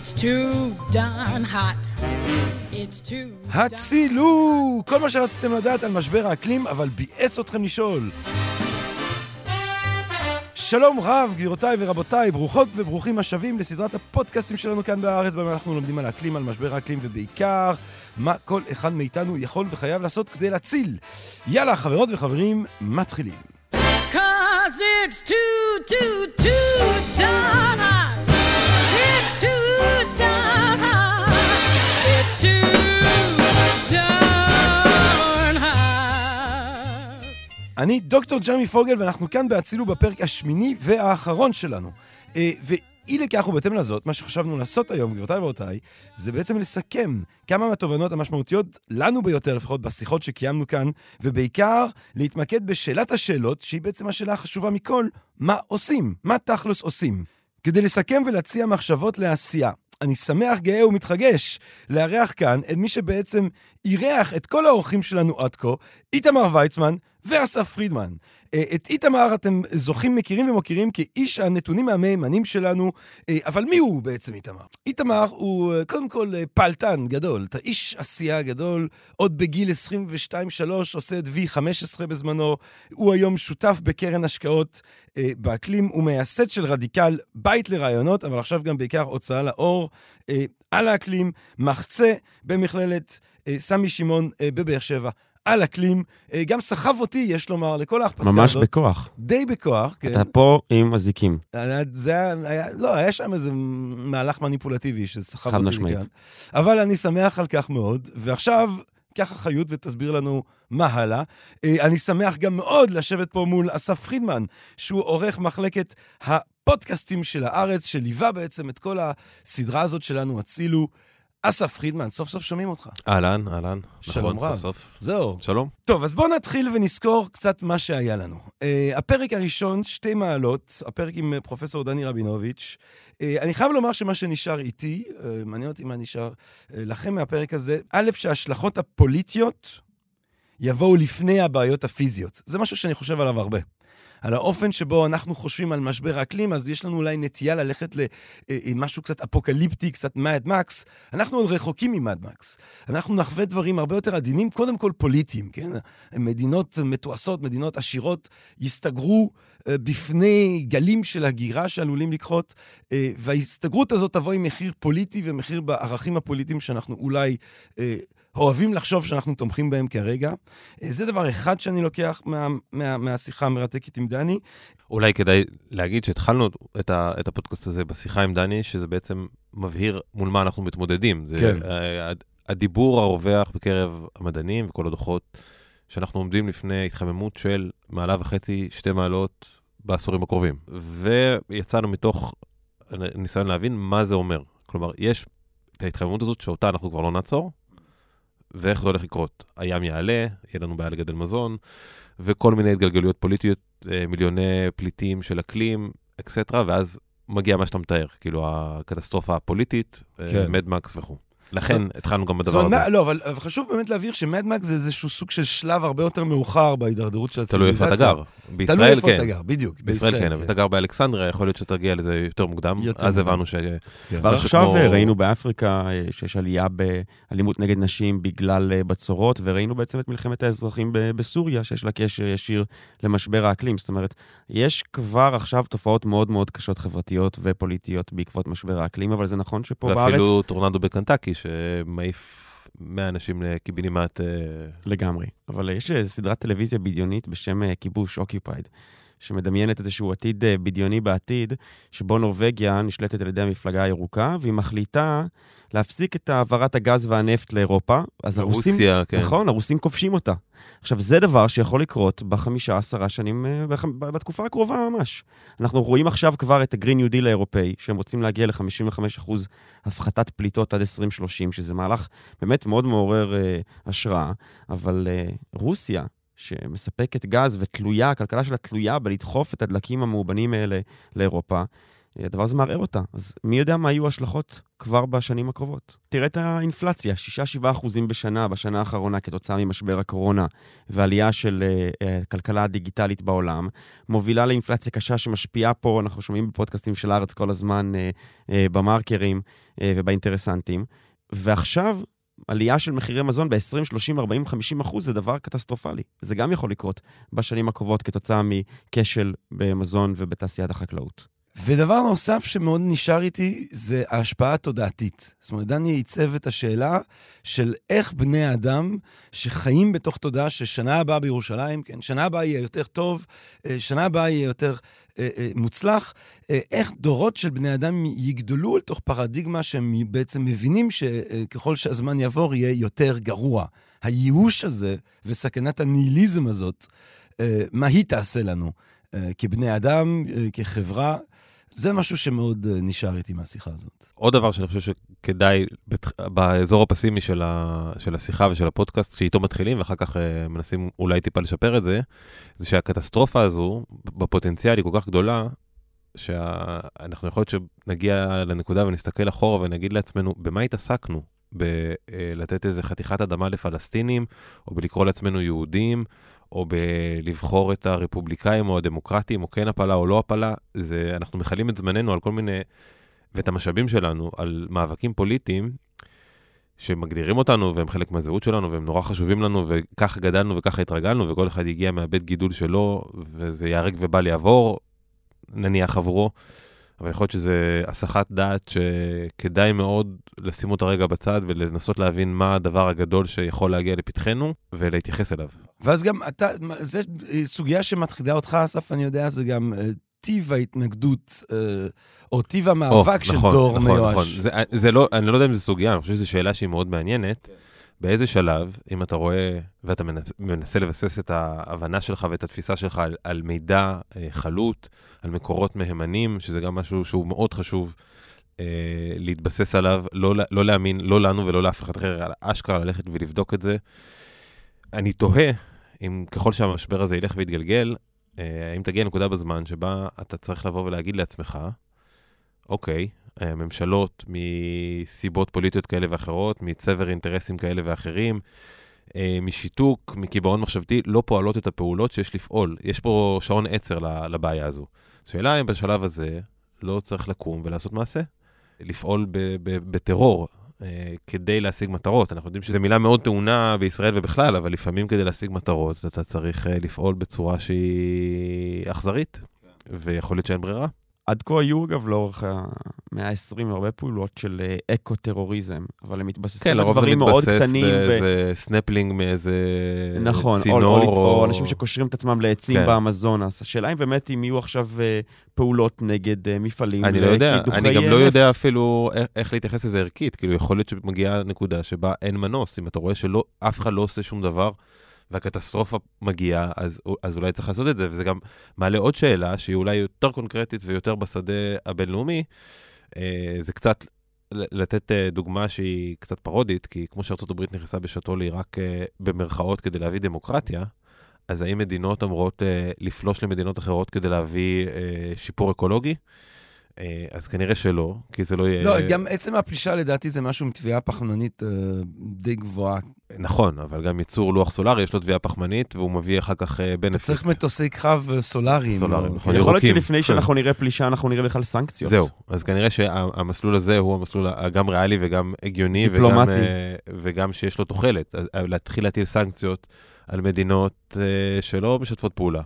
It's too darn hot. It's too... הצילו! כל מה שרציתם לדעת על משבר האקלים, אבל ביאס אתכם לשאול. שלום רב, גבירותיי ורבותיי, ברוכות וברוכים השבים לסדרת הפודקאסטים שלנו כאן בארץ, בהם אנחנו לומדים על האקלים, על משבר האקלים, ובעיקר, מה כל אחד מאיתנו יכול וחייב לעשות כדי להציל. יאללה, חברות וחברים, מתחילים. Cause it's too, too, too darn אני דוקטור ג'רמי פוגל, ואנחנו כאן בהצילו בפרק השמיני והאחרון שלנו. אה, ואי לכך ובהתאם לזאת, מה שחשבנו לעשות היום, גבירותיי ורבותיי, זה בעצם לסכם כמה מהתובנות המשמעותיות לנו ביותר, לפחות בשיחות שקיימנו כאן, ובעיקר להתמקד בשאלת השאלות, שהיא בעצם השאלה החשובה מכל, מה עושים? מה תכלס עושים? כדי לסכם ולהציע מחשבות לעשייה. אני שמח, גאה ומתרגש לארח כאן את מי שבעצם אירח את כל האורחים שלנו עד כה, איתמר ויצמן ואסף פרידמן. אה, את איתמר אתם זוכים, מכירים ומוקירים כאיש הנתונים המהימנים שלנו, אה, אבל מי הוא בעצם איתמר? איתמר הוא אה, קודם כל פעלתן גדול, אתה איש עשייה גדול, עוד בגיל 22-3 עושה את V15 בזמנו, הוא היום שותף בקרן השקעות באקלים, הוא מייסד של רדיקל בית לרעיונות, אבל עכשיו גם בעיקר הוצאה לאור על האקלים, מחצה במכללת סמי שמעון בבאר שבע. על אקלים, אה, גם סחב אותי, יש לומר, לכל ההכפתקה הזאת. ממש בכוח. די בכוח, כן. אתה פה עם אזיקים. היה- זה היה, היה, לא, היה שם איזה מהלך מניפולטיבי שסחב חד אותי משמעית. לכאן. אבל אני שמח על כך מאוד, ועכשיו, קח אחריות ותסביר לנו מה הלאה. אה, אני שמח גם מאוד לשבת פה מול אסף פרידמן, שהוא עורך מחלקת הפודקאסטים של הארץ, שליווה בעצם את כל הסדרה הזאת שלנו, הצילו. אסף פרידמן, סוף סוף שומעים אותך. אהלן, אהלן. שלום נכון, רב. סוף סוף. זהו. שלום. טוב, אז בואו נתחיל ונזכור קצת מה שהיה לנו. Uh, הפרק הראשון, שתי מעלות, הפרק עם uh, פרופסור דני רבינוביץ'. Uh, אני חייב לומר שמה שנשאר איתי, uh, מעניין אותי מה נשאר uh, לכם מהפרק הזה, א', שההשלכות הפוליטיות יבואו לפני הבעיות הפיזיות. זה משהו שאני חושב עליו הרבה. על האופן שבו אנחנו חושבים על משבר האקלים, אז יש לנו אולי נטייה ללכת למשהו קצת אפוקליפטי, קצת מאד מקס. אנחנו עוד רחוקים ממאד מקס. אנחנו נחווה דברים הרבה יותר עדינים, קודם כל פוליטיים, כן? מדינות מתועשות, מדינות עשירות, יסתגרו אה, בפני גלים של הגירה שעלולים לקחות, אה, וההסתגרות הזאת תבוא עם מחיר פוליטי ומחיר בערכים הפוליטיים שאנחנו אולי אה, אוהבים לחשוב שאנחנו תומכים בהם כרגע. אה, זה דבר אחד שאני לוקח מה, מה, מהשיחה המרתקת עם דני. אולי כדאי להגיד שהתחלנו את, ה, את הפודקאסט הזה בשיחה עם דני, שזה בעצם מבהיר מול מה אנחנו מתמודדים. זה, כן. אה, הד- הדיבור הרווח בקרב המדענים וכל הדוחות, שאנחנו עומדים לפני התחממות של מעלה וחצי, שתי מעלות בעשורים הקרובים. ויצאנו מתוך ניסיון להבין מה זה אומר. כלומר, יש את ההתחממות הזאת שאותה אנחנו כבר לא נעצור, ואיך זה הולך לקרות. הים יעלה, יהיה לנו בעיה לגדל מזון, וכל מיני התגלגלויות פוליטיות, אה, מיליוני פליטים של אקלים, אקסטרה, ואז מגיע מה שאתה מתאר, כאילו הקטסטרופה הפוליטית, כן. כן. מדמקס וכו'. לכן התחלנו גם בדבר הזה. לא, אבל אבל חשוב באמת להבהיר שמדמק זה איזשהו סוג של שלב הרבה יותר מאוחר בהידרדרות של תלוי איפה. אתה גר. תלוי בישראל איפה אתה כן. גר, בדיוק. בישראל כן, אבל אתה גר באלכסנדריה, יכול להיות שתגיע לזה יותר מוקדם. יותר אז מוקדם. הבנו ש... כן. עכשיו כמו- אה, ראינו באפריקה אה, שיש עלייה באלימות נגד נשים בגלל אה, בצורות, וראינו בעצם את מלחמת האזרחים ב- בסוריה, שיש לה קשר ישיר למשבר האקלים. זאת אומרת, יש כבר עכשיו תופעות מאוד מאוד קשות חברתיות ופוליטיות בעקבות משבר האקלים, אבל זה נכון שפה בארץ... ואפילו טורנדו בקנטקי, שמעיף 100 אנשים לקיבינימט. אה, לגמרי. אבל יש אה, סדרת טלוויזיה בדיונית בשם אה, כיבוש, אוקיופייד, שמדמיינת איזשהו עתיד אה, בדיוני בעתיד, שבו נורבגיה נשלטת על ידי המפלגה הירוקה, והיא מחליטה להפסיק את העברת הגז והנפט לאירופה. אז הרוסים... רוסיה, כן. נכון, הרוסים כובשים אותה. עכשיו, זה דבר שיכול לקרות בחמישה, עשרה שנים, אה, בח- בתקופה הקרובה ממש. אנחנו רואים עכשיו כבר את ה-Green New Deal האירופאי, שהם רוצים להגיע ל-55% הפחתת פליטות עד 2030, שזה מהלך באמת מאוד מעורר אה, השראה, אבל אה, רוסיה, שמספקת גז ותלויה, הכלכלה שלה תלויה בלדחוף את הדלקים המאובנים האלה לאירופה, הדבר הזה מערער אותה. אז מי יודע מה יהיו ההשלכות כבר בשנים הקרובות. תראה את האינפלציה, 6-7 אחוזים בשנה, בשנה האחרונה, כתוצאה ממשבר הקורונה ועלייה של הכלכלה uh, הדיגיטלית בעולם, מובילה לאינפלציה קשה שמשפיעה פה, אנחנו שומעים בפודקאסטים של הארץ כל הזמן, uh, uh, במרקרים uh, ובאינטרסנטים. ועכשיו, עלייה של מחירי מזון ב-20, 30, 40, 50 אחוז זה דבר קטסטרופלי. זה גם יכול לקרות בשנים הקרובות כתוצאה מכשל במזון ובתעשיית החקלאות. ודבר נוסף שמאוד נשאר איתי, זה ההשפעה התודעתית. זאת אומרת, דני עיצב את השאלה של איך בני האדם שחיים בתוך תודעה ששנה הבאה בירושלים, כן, שנה הבאה יהיה יותר טוב, אה, שנה הבאה יהיה יותר אה, אה, מוצלח, איך דורות של בני אדם יגדלו לתוך פרדיגמה שהם בעצם מבינים שככל שהזמן יעבור יהיה יותר גרוע. הייאוש הזה וסכנת הניהיליזם הזאת, מה היא תעשה לנו? כבני אדם, כחברה, זה משהו שמאוד אה, נשאר איתי מהשיחה הזאת. עוד דבר שאני חושב שכדאי, באזור הפסימי של, ה, של השיחה ושל הפודקאסט, שאיתו מתחילים ואחר כך uh, מנסים אולי טיפה לשפר את זה, זה שהקטסטרופה הזו, בפוטנציאל היא כל כך גדולה, שאנחנו יכול להיות שנגיע לנקודה ונסתכל אחורה ונגיד לעצמנו, במה התעסקנו? בלתת איזה חתיכת אדמה לפלסטינים, או בלקרוא לעצמנו יהודים, או בלבחור את הרפובליקאים או הדמוקרטים, או כן הפלה או לא הפלה, זה, אנחנו מכלים את זמננו על כל מיני, ואת המשאבים שלנו, על מאבקים פוליטיים, שמגדירים אותנו, והם חלק מהזהות שלנו, והם נורא חשובים לנו, וככה גדלנו וככה התרגלנו, וכל אחד הגיע מהבית גידול שלו, וזה ייהרג ובל יעבור, נניח עבורו. אבל יכול להיות שזה הסחת דעת שכדאי מאוד לשים אותה רגע בצד ולנסות להבין מה הדבר הגדול שיכול להגיע לפתחנו ולהתייחס אליו. ואז גם אתה, זו סוגיה שמתחילה אותך, אסף, אני יודע, זה גם uh, טיב ההתנגדות, uh, או טיב המאבק oh, של נכון, דור נכון, מיואש. נכון, זה, זה לא, אני לא יודע אם זו סוגיה, אני חושב שזו שאלה שהיא מאוד מעניינת. Okay. באיזה שלב, אם אתה רואה ואתה מנסה לבסס את ההבנה שלך ואת התפיסה שלך על, על מידע אה, חלוט, על מקורות מהימנים, שזה גם משהו שהוא מאוד חשוב אה, להתבסס עליו, לא, לא להאמין, לא לנו ולא לאף אחד אחר, על אשכרה ללכת ולבדוק את זה. אני תוהה אם ככל שהמשבר הזה ילך ויתגלגל, אה, האם תגיע נקודה בזמן שבה אתה צריך לבוא ולהגיד לעצמך, אוקיי, ממשלות מסיבות פוליטיות כאלה ואחרות, מצבר אינטרסים כאלה ואחרים, אה, משיתוק, מקיבעון מחשבתי, לא פועלות את הפעולות שיש לפעול. יש פה שעון עצר לבעיה הזו. השאלה אם בשלב הזה לא צריך לקום ולעשות מעשה. לפעול בטרור אה, כדי להשיג מטרות. אנחנו יודעים שזו מילה מאוד טעונה בישראל ובכלל, אבל לפעמים כדי להשיג מטרות אתה צריך אה, לפעול בצורה שהיא אכזרית, ויכול להיות שאין ברירה. עד כה היו, אגב, לאורך המאה ה-20, הרבה פעולות של אה, אקו-טרוריזם, אבל הם מתבססים כן, על דברים מאוד קטנים. כן, לרוב זה מתבסס באיזה סנפלינג מאיזה נכון, צינור. נכון, או, או... או אנשים שקושרים את עצמם לעצים כן. באמזונס. השאלה אם באמת אם יהיו עכשיו אה, פעולות נגד אה, מפעלים אני לא יודע, אני גם לא יודע אפילו איך להתייחס לזה ערכית. כאילו, יכול להיות שמגיעה נקודה שבה אין מנוס. אם אתה רואה שאף אחד לא עושה שום דבר, והקטסטרופה מגיעה, אז, אז אולי צריך לעשות את זה, וזה גם מעלה עוד שאלה, שהיא אולי יותר קונקרטית ויותר בשדה הבינלאומי, אה, זה קצת לתת אה, דוגמה שהיא קצת פרודית, כי כמו שארה"ב נכנסה בשעתו לעיראק אה, במרכאות כדי להביא דמוקרטיה, אז האם מדינות אמורות לפלוש למדינות אחרות כדי להביא שיפור אקולוגי? אז כנראה שלא, כי זה לא יהיה... לא, גם עצם הפלישה לדעתי זה משהו עם תביעה פחמנית די גבוהה. נכון, אבל גם ייצור לוח סולארי, יש לו תביעה פחמנית, והוא מביא אחר כך בנפיט. אה, אתה צריך מטוסי קרב סולאריים. סולאריים, נכון, יכול להיות שלפני שאנחנו נראה פלישה, אנחנו נראה בכלל סנקציות. זהו, אז כנראה שהמסלול הזה הוא המסלול גם ריאלי וגם הגיוני, דיפלומטי. וגם, וגם שיש לו תוחלת. להתחיל להטיל סנקציות על מדינות שלא משתפות פעולה.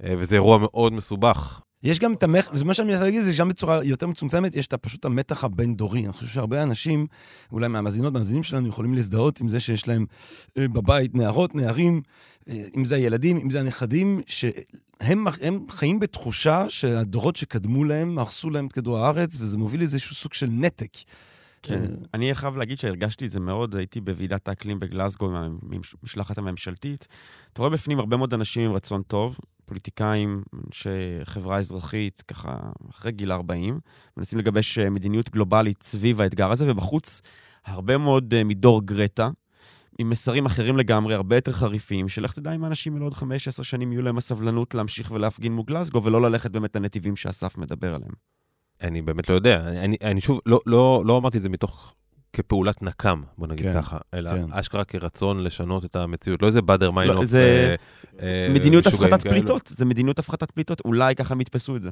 וזה אירוע מאוד מסובך. יש גם את המח... זה מה שאני מנסה להגיד, זה גם בצורה יותר מצומצמת, יש את פשוט המתח הבין-דורי. אני חושב שהרבה אנשים, אולי מהמאזינות, מהמאזינים שלנו, יכולים להזדהות עם זה שיש להם אה, בבית נערות, נערים, אה, אם זה הילדים, אם זה הנכדים, שהם חיים בתחושה שהדורות שקדמו להם הרסו להם את כדור הארץ, וזה מוביל לאיזשהו סוג של נתק. כן. אה, אני חייב להגיד שהרגשתי את זה מאוד, הייתי בוועידת האקלים בגלסגו עם המשלחת הממשלתית. אתה רואה בפנים הרבה מאוד אנשים עם רצון טוב, פוליטיקאים, אנשי חברה אזרחית, ככה אחרי גיל 40, מנסים לגבש אה, מדיניות גלובלית סביב האתגר הזה, ובחוץ הרבה מאוד אה, מדור גרטה, עם מסרים אחרים לגמרי, הרבה יותר חריפים, שלך תדע אם האנשים האלה עוד 5-10 שנים יהיו להם הסבלנות להמשיך ולהפגין מול גלסגו, ולא ללכת באמת לנתיבים שאסף מדבר עליהם. אני באמת לא יודע. אני, אני, שוב, לא, לא, לא אמרתי את זה מתוך, כפעולת נקם, בוא נגיד כן, ככה, אלא כן. אשכרה כרצון לשנות את המציאות. לא איזה באדר מיינוף. זה אה, אה, מדיניות הפחתת כאלו. פליטות, זה מדיניות הפחתת פליטות, אולי ככה הם יתפסו את זה.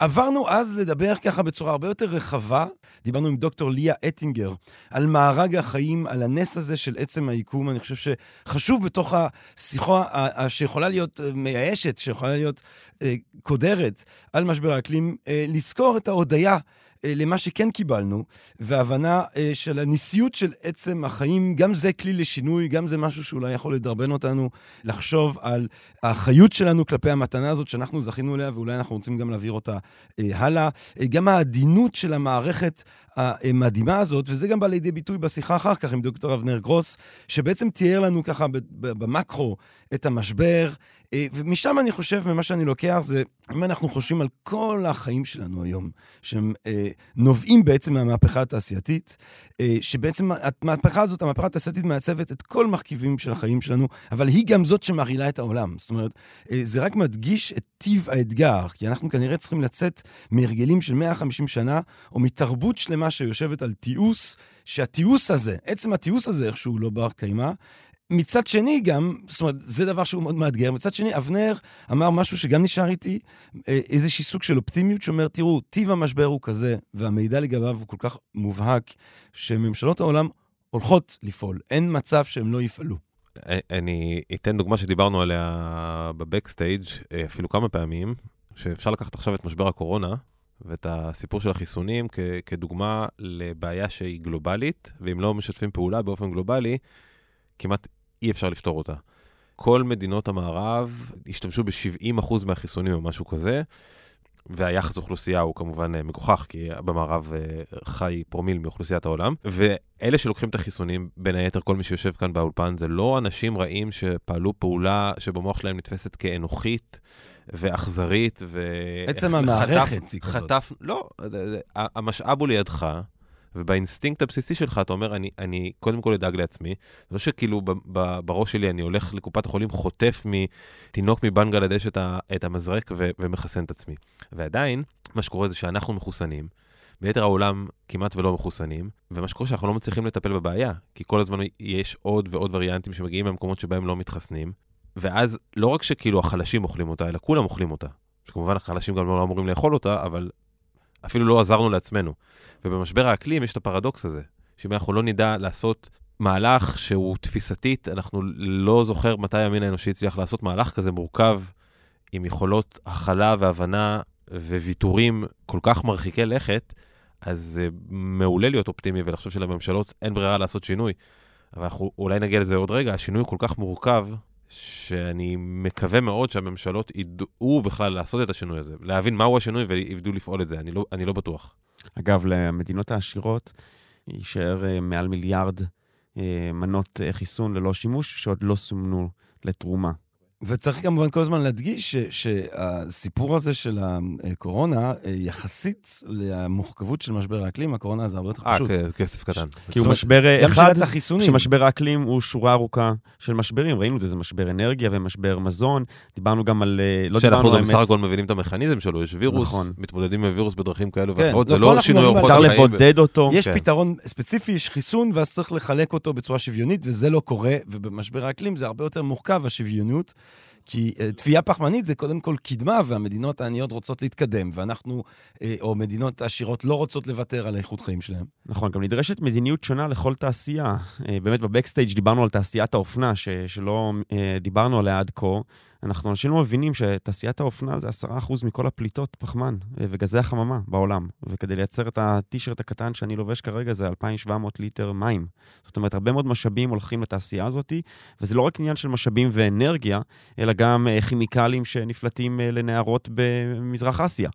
עברנו אז לדבר ככה בצורה הרבה יותר רחבה. דיברנו עם דוקטור ליה אטינגר על מארג החיים, על הנס הזה של עצם היקום. אני חושב שחשוב בתוך השיחה שיכולה להיות אה, מייאשת, שיכולה להיות אה, קודרת על משבר האקלים, אה, לזכור את ההודיה. אה, למה שכן קיבלנו, והבנה אה, של הניסיות של עצם החיים, גם זה כלי לשינוי, גם זה משהו שאולי יכול לדרבן אותנו לחשוב על האחריות שלנו כלפי המתנה הזאת שאנחנו זכינו אליה, ואולי אנחנו רוצים גם להעביר אותה אה, הלאה. אה, גם העדינות של המערכת המדהימה הזאת, וזה גם בא לידי ביטוי בשיחה אחר כך עם דוקטור אבנר גרוס, שבעצם תיאר לנו ככה במקרו את המשבר, אה, ומשם אני חושב, ממה שאני לוקח, זה אם אנחנו חושבים על כל החיים שלנו היום, שהם אה, נובעים בעצם מהמהפכה התעשייתית, אה, שבעצם המהפכה הזאת, המהפכה התעשייתית מעצבת את כל מרכיבים של החיים שלנו, אבל היא גם זאת שמרעילה את העולם. זאת אומרת, זה רק מדגיש את טיב האתגר, כי אנחנו כנראה צריכים לצאת מהרגלים של 150 שנה, או מתרבות שלמה שיושבת על תיעוש, שהתיעוש הזה, עצם התיעוש הזה איכשהו לא בר קיימא, מצד שני גם, זאת אומרת, זה דבר שהוא מאוד מאתגר. מצד שני, אבנר אמר משהו שגם נשאר איתי, אה, איזשהי סוג של אופטימיות שאומר, תראו, טיב המשבר הוא כזה, והמידע לגביו הוא כל כך מובהק, שממשלות העולם הולכות לפעול. אין מצב שהם לא יפעלו. אני אתן דוגמה שדיברנו עליה בבקסטייג' אה, אפילו כמה פעמים, שאפשר לקחת עכשיו את משבר הקורונה ואת הסיפור של החיסונים כ- כדוגמה לבעיה שהיא גלובלית, ואם לא משתפים פעולה באופן גלובלי, כמעט אי אפשר לפתור אותה. כל מדינות המערב השתמשו ב-70% מהחיסונים או משהו כזה, והיחס אוכלוסייה הוא כמובן אה, מגוחך, כי במערב אה, חי פרומיל מאוכלוסיית העולם. ואלה שלוקחים את החיסונים, בין היתר כל מי שיושב כאן באולפן, זה לא אנשים רעים שפעלו פעולה שבמוח שלהם נתפסת כאנוכית ואכזרית, ו... עצם המערכת היא כזאת. חטף, לא, המשאב הוא לידך. ובאינסטינקט הבסיסי שלך אתה אומר, אני, אני קודם כל אדאג לעצמי. לא שכאילו ב, ב, בראש שלי אני הולך לקופת החולים, חוטף מתינוק מבנגלדש את, ה, את המזרק ו, ומחסן את עצמי. ועדיין, מה שקורה זה שאנחנו מחוסנים, ביתר העולם כמעט ולא מחוסנים, ומה שקורה שאנחנו לא מצליחים לטפל בבעיה, כי כל הזמן יש עוד ועוד וריאנטים שמגיעים מהמקומות שבהם לא מתחסנים, ואז לא רק שכאילו החלשים אוכלים אותה, אלא כולם אוכלים אותה. שכמובן החלשים גם לא אמורים לאכול אותה, אבל אפילו לא עזרנו לעצמנו. ובמשבר האקלים יש את הפרדוקס הזה, שאם אנחנו לא נדע לעשות מהלך שהוא תפיסתית, אנחנו לא זוכר מתי המין האנושי הצליח לעשות מהלך כזה מורכב, עם יכולות הכלה והבנה וויתורים כל כך מרחיקי לכת, אז זה מעולה להיות אופטימי ולחשוב שלממשלות אין ברירה לעשות שינוי. אבל אנחנו אולי נגיע לזה עוד רגע, השינוי הוא כל כך מורכב, שאני מקווה מאוד שהממשלות ידעו בכלל לעשות את השינוי הזה, להבין מהו השינוי וידעו לפעול את זה, אני לא, אני לא בטוח. אגב, למדינות העשירות יישאר אה, מעל מיליארד אה, מנות אה, חיסון ללא שימוש, שעוד לא סומנו לתרומה. וצריך כמובן כל הזמן להדגיש ש, שהסיפור הזה של הקורונה, אה, יחסית למורכבות של משבר האקלים, הקורונה זה הרבה יותר אה, פשוט. כ- כסף קטן. כי הוא משבר אה, גם אחד, שאלת החיסונים. שמשבר האקלים הוא שורה ארוכה של משברים. ראינו את זה, זה משבר אנרגיה ומשבר מזון. דיברנו גם על... אה, לא שאנחנו דיברנו גם בסך האמת, הכל מבינים את המכניזם שלו, יש וירוס, נכון. מתמודדים עם וירוס בדרכים כאלו כן, ואחרות, לא, זה לא שינוי אורחות על- אפשר החיים. לבודד אותו. יש כן. פתרון ספציפי, יש חיסון, ואז צריך לחלק אותו בצורה שוויונית, וזה לא קורה, ובמשבר האקלים זה הרבה יותר מורכב, השוויוניות. כי uh, תביעה פחמנית זה קודם כל קדמה, והמדינות העניות רוצות להתקדם, ואנחנו, uh, או מדינות עשירות לא רוצות לוותר על האיכות חיים שלהם. נכון, גם נדרשת מדיניות שונה לכל תעשייה. אה, באמת בבקסטייג' דיברנו על תעשיית האופנה, ש, שלא אה, דיברנו עליה עד כה. אנחנו אנשים לא מבינים שתעשיית האופנה זה 10% מכל הפליטות פחמן אה, וגזי החממה בעולם. וכדי לייצר את הטישרט הקטן שאני לובש כרגע זה 2,700 ליטר מים. זאת אומרת, הרבה מאוד משאבים הולכים לתעשייה הזאת, וזה לא רק עניין של משאבים ואנרגיה, אלא גם אה, כימיקלים שנפלטים אה, לנהרות במזרח אסיה.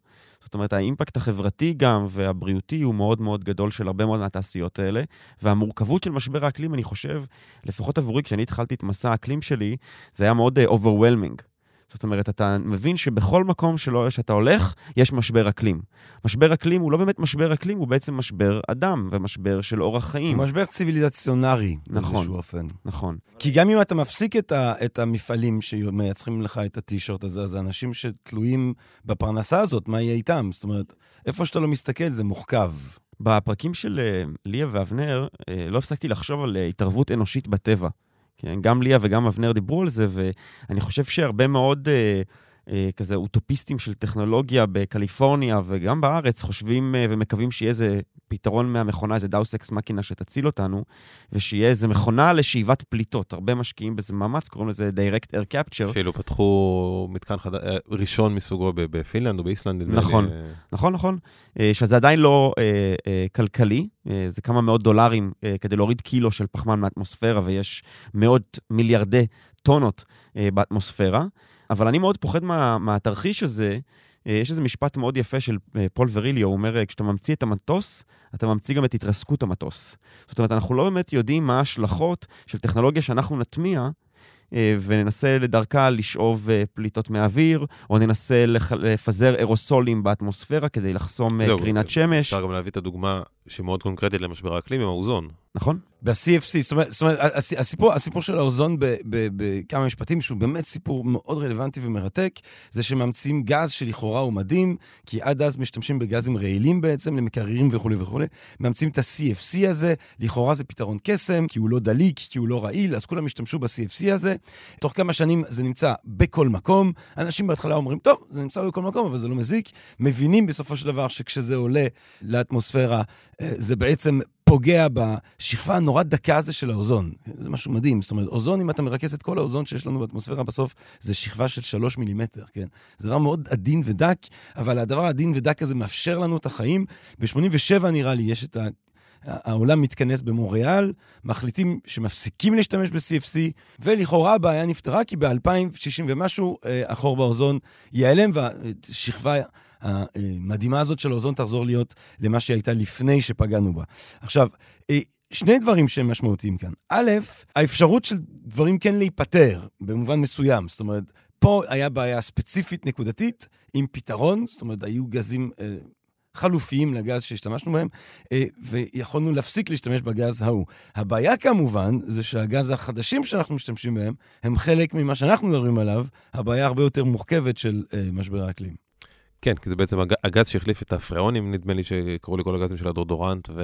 זאת אומרת, האימפקט החברתי גם והבריאותי הוא מאוד מאוד גדול של הרבה מאוד מהתעשיות האלה. והמורכבות של משבר האקלים, אני חושב, לפחות עבורי, כשאני התחלתי את מסע האקלים שלי, זה היה מאוד uh, overwhelming. זאת אומרת, אתה מבין שבכל מקום שלא, שאתה הולך, יש משבר אקלים. משבר אקלים הוא לא באמת משבר אקלים, הוא בעצם משבר אדם ומשבר של אורח חיים. משבר ציוויליזציונרי, נכון. באיזשהו אופן. נכון. כי גם אם אתה מפסיק את, ה, את המפעלים שמייצרים לך את הטישרט הזה, אז האנשים שתלויים בפרנסה הזאת, מה יהיה איתם? זאת אומרת, איפה שאתה לא מסתכל זה מורכב. בפרקים של אה, ליה ואבנר, אה, לא הפסקתי לחשוב על אה, התערבות אנושית בטבע. כן, גם ליה וגם אבנר דיברו על זה, ואני חושב שהרבה מאוד אה, כזה אוטופיסטים של טכנולוגיה בקליפורניה וגם בארץ חושבים אה, ומקווים שיהיה איזה פתרון מהמכונה, איזה deus ex machina שתציל אותנו, ושיהיה איזה מכונה לשאיבת פליטות. הרבה משקיעים בזה מאמץ, קוראים לזה direct air capture. אפילו פתחו מתקן חד... אה, ראשון מסוגו בפינלנד או באיסלנד. נדמה לי. נכון. אה, נכון, נכון. אה, שזה עדיין לא אה, אה, כלכלי, אה, זה כמה מאות דולרים אה, כדי להוריד קילו של פחמן מהאטמוספירה, ויש מאות מיליארדי טונות אה, באטמוספירה. אבל אני מאוד פוחד מה, מהתרחיש הזה. אה, יש איזה משפט מאוד יפה של אה, פול וריליו, הוא אומר, אה, כשאתה ממציא את המטוס, אתה ממציא גם את התרסקות המטוס. זאת אומרת, אנחנו לא באמת יודעים מה ההשלכות של טכנולוגיה שאנחנו נטמיע, וננסה לדרכה לשאוב אה, פליטות מהאוויר, או ננסה לפזר אירוסולים באטמוספירה כדי לחסום אה, זהו, קרינת שמש, אפשר גם להביא את הדוגמה שהיא מאוד קונקרטית למשבר האקלים עם האוזון. נכון? ב-CFC, זאת אומרת, זאת אומרת הס- הסיפור, הסיפור של האוזון בכמה משפטים, שהוא באמת סיפור מאוד רלוונטי ומרתק, זה שממציאים גז שלכאורה הוא מדהים, כי עד אז משתמשים בגזים רעילים בעצם, למקררים וכולי וכולי. ממציאים את ה-CFC הזה, לכאורה זה פתרון קסם, כי הוא לא דליק, כי הוא לא רעיל, אז כולם השתמשו ב-CFC הזה. תוך כמה שנים זה נמצא בכל מקום. אנשים בהתחלה אומרים, טוב, זה נמצא בכל מקום, אבל זה לא מזיק. מבינים בסופו של דבר שכשזה עולה לאטמוספירה, אה, זה בעצם פוגע בשכבה הנורא דקה הזה של האוזון. זה משהו מדהים. זאת אומרת, אוזון, אם אתה מרכז את כל האוזון שיש לנו באטמוספירה, בסוף זה שכבה של שלוש מילימטר, כן? זה דבר מאוד עדין ודק, אבל הדבר העדין ודק הזה מאפשר לנו את החיים. ב-87 נראה לי יש את ה... העולם מתכנס במונריאל, מחליטים שמפסיקים להשתמש ב-CFC, ולכאורה הבעיה נפתרה, כי ב-2060 ומשהו, אה, החור באוזון ייעלם, והשכבה המדהימה הזאת של האוזון תחזור להיות למה שהיא הייתה לפני שפגענו בה. עכשיו, אה, שני דברים שהם משמעותיים כאן. א', האפשרות של דברים כן להיפתר, במובן מסוים. זאת אומרת, פה היה בעיה ספציפית נקודתית עם פתרון, זאת אומרת, היו גזים... אה, חלופיים לגז שהשתמשנו בהם, אה, ויכולנו להפסיק להשתמש בגז ההוא. הבעיה כמובן, זה שהגז החדשים שאנחנו משתמשים בהם, הם חלק ממה שאנחנו מדברים עליו, הבעיה הרבה יותר מורכבת של אה, משבר האקלים. כן, כי זה בעצם הג- הגז שהחליף את הפריאונים, נדמה לי שקראו לכל הגזים של הדורדורנט ו...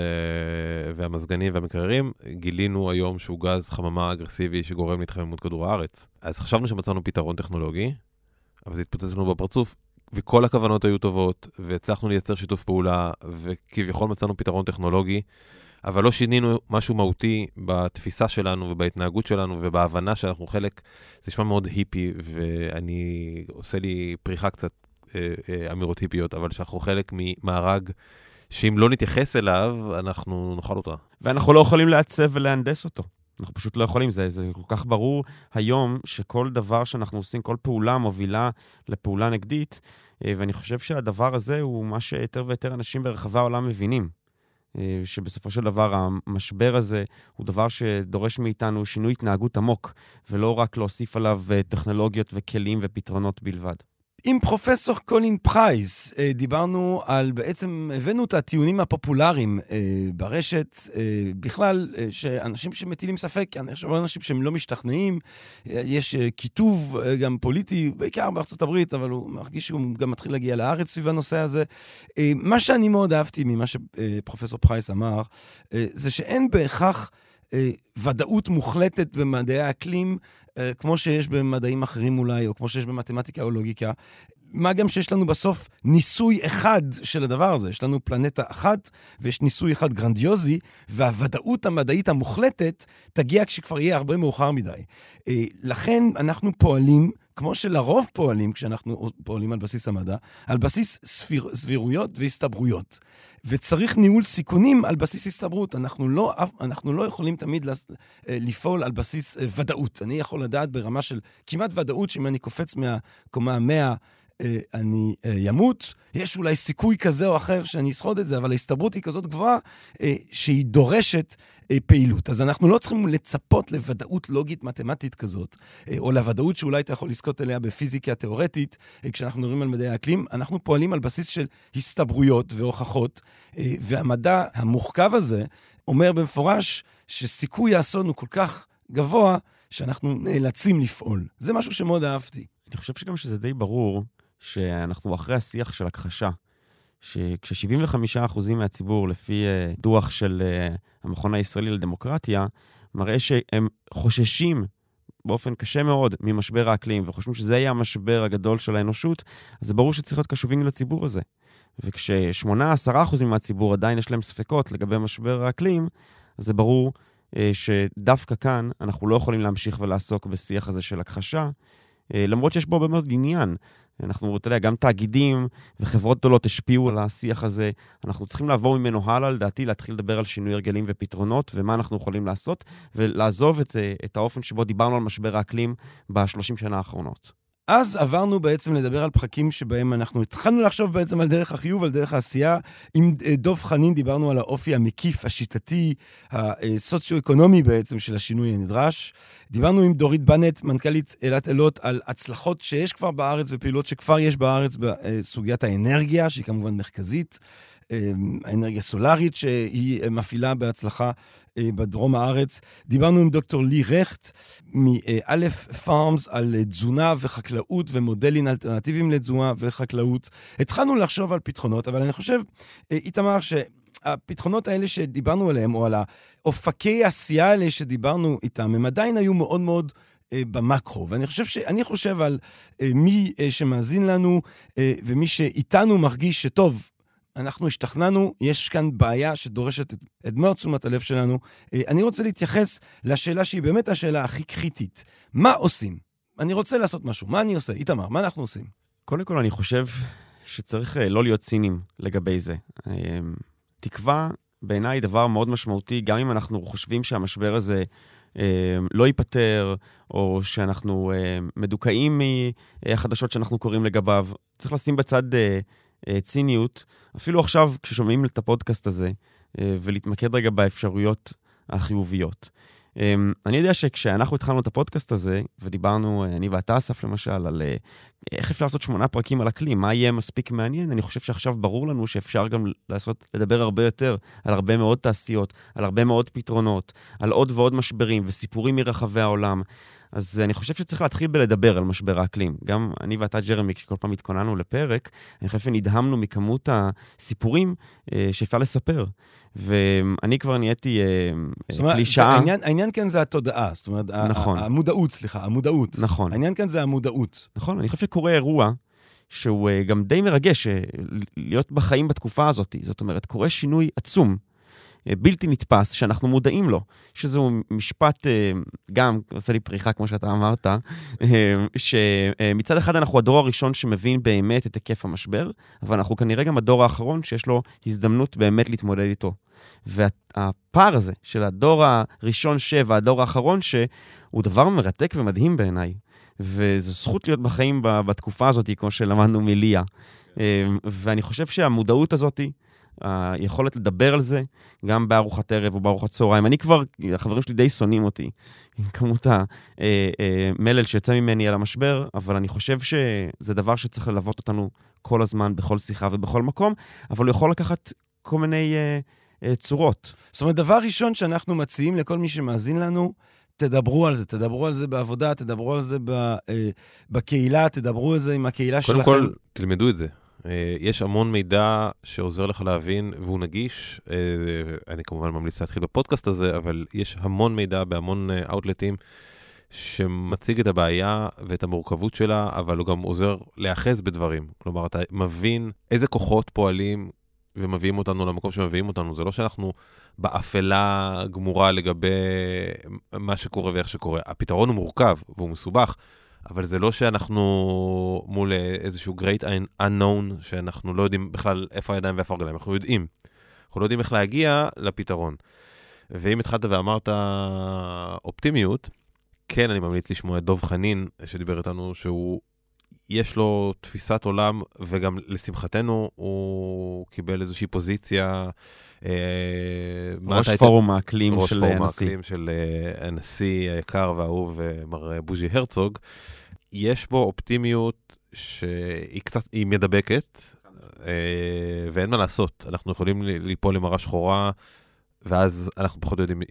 והמזגנים והמקררים. גילינו היום שהוא גז חממה אגרסיבי שגורם להתחממות כדור הארץ. אז חשבנו שמצאנו פתרון טכנולוגי, אבל זה התפוצץ לנו בפרצוף, וכל הכוונות היו טובות, והצלחנו לייצר שיתוף פעולה, וכביכול מצאנו פתרון טכנולוגי, אבל לא שינינו משהו מהותי בתפיסה שלנו ובהתנהגות שלנו ובהבנה שאנחנו חלק, זה נשמע מאוד היפי, ואני עושה לי פריחה קצת אה, אה, אמירות היפיות, אבל שאנחנו חלק ממארג שאם לא נתייחס אליו, אנחנו נאכל אותה. ואנחנו לא יכולים לעצב ולהנדס אותו. אנחנו פשוט לא יכולים, זה, זה כל כך ברור היום שכל דבר שאנחנו עושים, כל פעולה מובילה לפעולה נגדית, אה, ואני חושב שהדבר הזה הוא מה שיותר ויותר אנשים ברחבי העולם מבינים. אה, שבסופו של דבר המשבר הזה הוא דבר שדורש מאיתנו שינוי התנהגות עמוק, ולא רק להוסיף עליו אה, טכנולוגיות וכלים ופתרונות בלבד. עם פרופסור קולין פרייס אה, דיברנו על, בעצם הבאנו את הטיעונים הפופולריים אה, ברשת, אה, בכלל, שאנשים שמטילים ספק, אני חושב אנשים שהם לא משתכנעים, יש קיטוב גם פוליטי, בעיקר בארצות הברית, אבל הוא מרגיש שהוא גם מתחיל להגיע לארץ סביב הנושא הזה. מה שאני מאוד אהבתי ממה שפרופסור פרייס אמר, זה שאין בהכרח... ודאות מוחלטת במדעי האקלים, כמו שיש במדעים אחרים אולי, או כמו שיש במתמטיקה או לוגיקה. מה גם שיש לנו בסוף ניסוי אחד של הדבר הזה. יש לנו פלנטה אחת, ויש ניסוי אחד גרנדיוזי, והוודאות המדעית המוחלטת תגיע כשכבר יהיה הרבה מאוחר מדי. אה, לכן אנחנו פועלים, כמו שלרוב פועלים כשאנחנו פועלים על בסיס המדע, על בסיס סביר, סבירויות והסתברויות. וצריך ניהול סיכונים על בסיס הסתברות. אנחנו לא, אנחנו לא יכולים תמיד לפעול על בסיס ודאות. אני יכול לדעת ברמה של כמעט ודאות שאם אני קופץ מהקומה ה-100 אה, אני אה, אמות, יש אולי סיכוי כזה או אחר שאני אשרוד את זה, אבל ההסתברות היא כזאת גבוהה אה, שהיא דורשת אה, פעילות. אז אנחנו לא צריכים לצפות לוודאות לוגית מתמטית כזאת, אה, או לוודאות שאולי אתה יכול לזכות אליה בפיזיקה תיאורטית, אה, כשאנחנו מדברים על מדעי האקלים. אנחנו פועלים על בסיס של הסתברויות והוכחות, אה, והמדע המוחכב הזה אומר במפורש שסיכוי האסון הוא כל כך גבוה, שאנחנו נאלצים לפעול. זה משהו שמאוד אהבתי. אני חושב שגם שזה די ברור שאנחנו אחרי השיח של הכחשה. שכש-75% מהציבור, לפי uh, דוח של uh, המכון הישראלי לדמוקרטיה, מראה שהם חוששים באופן קשה מאוד ממשבר האקלים, וחושבים שזה יהיה המשבר הגדול של האנושות, אז זה ברור שצריך להיות קשובים לציבור הזה. וכש-8-10% מהציבור עדיין יש להם ספקות לגבי משבר האקלים, אז זה ברור uh, שדווקא כאן אנחנו לא יכולים להמשיך ולעסוק בשיח הזה של הכחשה, למרות שיש בו הרבה מאוד עניין. אנחנו, אתה יודע, גם תאגידים וחברות גדולות השפיעו על השיח הזה. אנחנו צריכים לעבור ממנו הלאה, לדעתי, להתחיל לדבר על שינוי הרגלים ופתרונות, ומה אנחנו יכולים לעשות, ולעזוב את, את האופן שבו דיברנו על משבר האקלים בשלושים שנה האחרונות. אז עברנו בעצם לדבר על פחקים שבהם אנחנו התחלנו לחשוב בעצם על דרך החיוב, על דרך העשייה. עם אה, דב חנין דיברנו על האופי המקיף, השיטתי, הסוציו-אקונומי בעצם של השינוי הנדרש. דיברנו עם דורית בנט, מנכ"לית אילת אילות, על הצלחות שיש כבר בארץ ופעילות שכבר יש בארץ בסוגיית האנרגיה, שהיא כמובן מרכזית. האנרגיה סולארית שהיא מפעילה בהצלחה אה, בדרום הארץ. דיברנו עם דוקטור לי רכט מאלף פארמס על תזונה וחקלאות ומודלים אלטרנטיביים לתזונה וחקלאות. התחלנו לחשוב על פתרונות, אבל אני חושב, אה, איתמר, ש... הפתרונות האלה שדיברנו עליהם, או על האופקי העשייה האלה שדיברנו איתם, הם עדיין היו מאוד מאוד אה, במקרו. ואני חושב, ש... אני חושב על אה, מי אה, שמאזין לנו אה, ומי שאיתנו מרגיש שטוב, אנחנו השתכנענו, יש כאן בעיה שדורשת את, את מלוא תשומת הלב שלנו. אה, אני רוצה להתייחס לשאלה שהיא באמת השאלה הכי קריטית. מה עושים? אני רוצה לעשות משהו, מה אני עושה? איתמר, מה אנחנו עושים? קודם כל, אני חושב שצריך אה, לא להיות צינים לגבי זה. אה, תקווה בעיניי דבר מאוד משמעותי, גם אם אנחנו חושבים שהמשבר הזה לא ייפתר, או שאנחנו מדוכאים מהחדשות שאנחנו קוראים לגביו. צריך לשים בצד ציניות, אפילו עכשיו כששומעים את הפודקאסט הזה, אה, ולהתמקד רגע באפשרויות החיוביות. אה, אני יודע שכשאנחנו התחלנו את הפודקאסט הזה, ודיברנו, אני ואתה, אסף למשל, על איך אפשר לעשות שמונה פרקים על אקלים, מה יהיה מספיק מעניין, אני חושב שעכשיו ברור לנו שאפשר גם לעשות, לדבר הרבה יותר על הרבה מאוד תעשיות, על הרבה מאוד פתרונות, על עוד ועוד משברים וסיפורים מרחבי העולם. אז אני חושב שצריך להתחיל בלדבר על משבר האקלים. גם אני ואתה, ג'רמי, כשכל פעם התכוננו לפרק, אני חושב שנדהמנו מכמות הסיפורים אה, שאפשר לספר. ואני כבר נהייתי אה, קלישאה. העניין, העניין כאן זה התודעה, זאת אומרת, נכון. המודעות, סליחה, המודעות. נכון. העניין כאן זה המודעות. נכון, אני חושב שקורה אירוע שהוא אה, גם די מרגש, אה, להיות בחיים בתקופה הזאת. זאת אומרת, קורה שינוי עצום. אה, בלתי נתפס, שאנחנו מודעים לו, שזהו משפט, אה, גם עושה לי פריחה, כמו שאתה אמרת, אה, שמצד אחד אנחנו הדור הראשון שמבין באמת את היקף המשבר, אבל אנחנו כנראה גם הדור האחרון שיש לו הזדמנות באמת להתמודד איתו. והפער הזה של הדור הראשון ש והדור האחרון ש, הוא דבר מרתק ומדהים בעיניי. וזו זכות להיות בחיים בתקופה הזאת, כמו שלמדנו מליה. ואני חושב שהמודעות הזאת, היכולת לדבר על זה, גם בארוחת ערב או בארוחת צהריים. אני כבר, החברים שלי די שונאים אותי עם כמות המלל אה, אה, שיוצא ממני על המשבר, אבל אני חושב שזה דבר שצריך ללוות אותנו כל הזמן, בכל שיחה ובכל מקום, אבל הוא יכול לקחת כל מיני אה, צורות. זאת אומרת, דבר ראשון שאנחנו מציעים לכל מי שמאזין לנו, תדברו על זה, תדברו על זה בעבודה, תדברו על זה בקהילה, תדברו על זה עם הקהילה קודם שלכם. קודם כל, תלמדו את זה. אה, יש המון מידע שעוזר לך להבין, והוא נגיש. אה, אני כמובן ממליץ להתחיל בפודקאסט הזה, אבל יש המון מידע בהמון אאוטלטים שמציג את הבעיה ואת המורכבות שלה, אבל הוא גם עוזר להיאחז בדברים. כלומר, אתה מבין איזה כוחות פועלים ומביאים אותנו למקום שמביאים אותנו. זה לא שאנחנו באפלה גמורה לגבי מה שקורה ואיך שקורה. הפתרון הוא מורכב והוא מסובך. אבל זה לא שאנחנו מול איזשהו great unknown, שאנחנו לא יודעים בכלל איפה הידיים ואיפה הרגליים, אנחנו יודעים. אנחנו לא יודעים איך להגיע לפתרון. ואם התחלת ואמרת אופטימיות, כן, אני ממליץ לשמוע את דב חנין, שדיבר איתנו, שהוא יש לו תפיסת עולם, וגם לשמחתנו, הוא קיבל איזושהי פוזיציה. אה, ראש פורום האקלים ראש של פורום הנשיא. האקלים של אה, הנשיא היקר והאהוב, אה, מר בוז'י הרצוג. יש בו אופטימיות שהיא קצת, היא מדבקת, ואין מה לעשות. אנחנו יכולים ליפול למראה שחורה, ואז אנחנו פחות יודעים,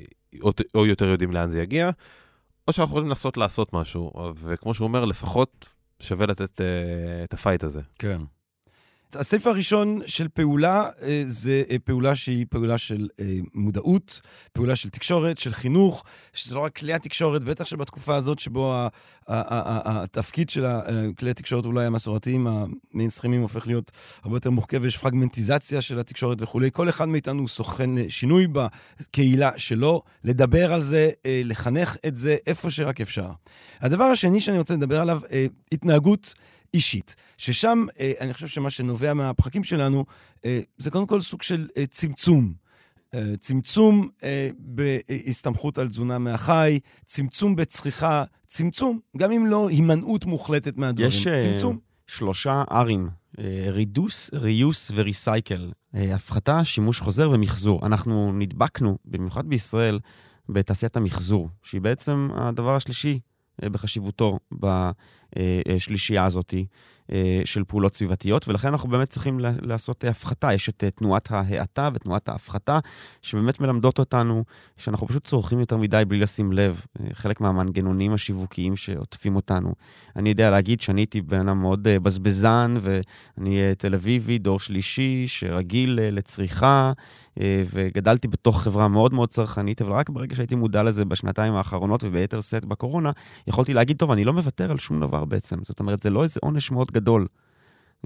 או יותר יודעים לאן זה יגיע, או שאנחנו יכולים לנסות לעשות משהו. וכמו שהוא אומר, לפחות שווה לתת אה, את הפייט הזה. כן. הסעיף הראשון של פעולה אה, זה אה, פעולה שהיא פעולה של אה, מודעות, פעולה של תקשורת, של חינוך, שזה לא רק כלי התקשורת, בטח שבתקופה הזאת שבו התפקיד של כלי התקשורת אולי המסורתיים, המיינסטרימים, הופך להיות הרבה יותר מורכב, ויש פרגמנטיזציה של התקשורת וכולי. כל אחד מאיתנו הוא סוכן לשינוי בקהילה שלו, לדבר על זה, לחנך את זה איפה שרק אפשר. הדבר השני שאני רוצה לדבר עליו, התנהגות אישית. ששם, אה, אני חושב שמה שנובע מהפחקים שלנו, אה, זה קודם כל סוג של אה, צמצום. אה, צמצום אה, בהסתמכות על תזונה מהחי, צמצום בצריכה, צמצום, גם אם לא הימנעות מוחלטת מהדברים. יש אה, צמצום. שלושה R'ים, רידוס, ריוס וריסייקל. הפחתה, שימוש חוזר ומחזור. אנחנו נדבקנו, במיוחד בישראל, בתעשיית המחזור, שהיא בעצם הדבר השלישי אה, בחשיבותו בשלישייה הזאת אה, של פעולות סביבתיות, ולכן אנחנו באמת צריכים לעשות אה, הפחתה. יש את אה, תנועת ההאטה ותנועת ההפחתה, שבאמת מלמדות אותנו שאנחנו פשוט צורכים יותר מדי בלי לשים לב. אה, חלק מהמנגנונים השיווקיים שעוטפים אותנו. אני יודע להגיד שאני הייתי בן אדם מאוד אה, בזבזן, ואני אה, תל אביבי, דור שלישי, שרגיל אה, לצריכה, אה, וגדלתי בתוך חברה מאוד מאוד צרכנית, אבל רק ברגע שהייתי מודע לזה בשנתיים האחרונות וביתר שאת בקורונה, יכולתי להגיד, טוב, אני לא מוותר על שום דבר בעצם. זאת אומרת, זה לא איזה עונש מאוד גדול.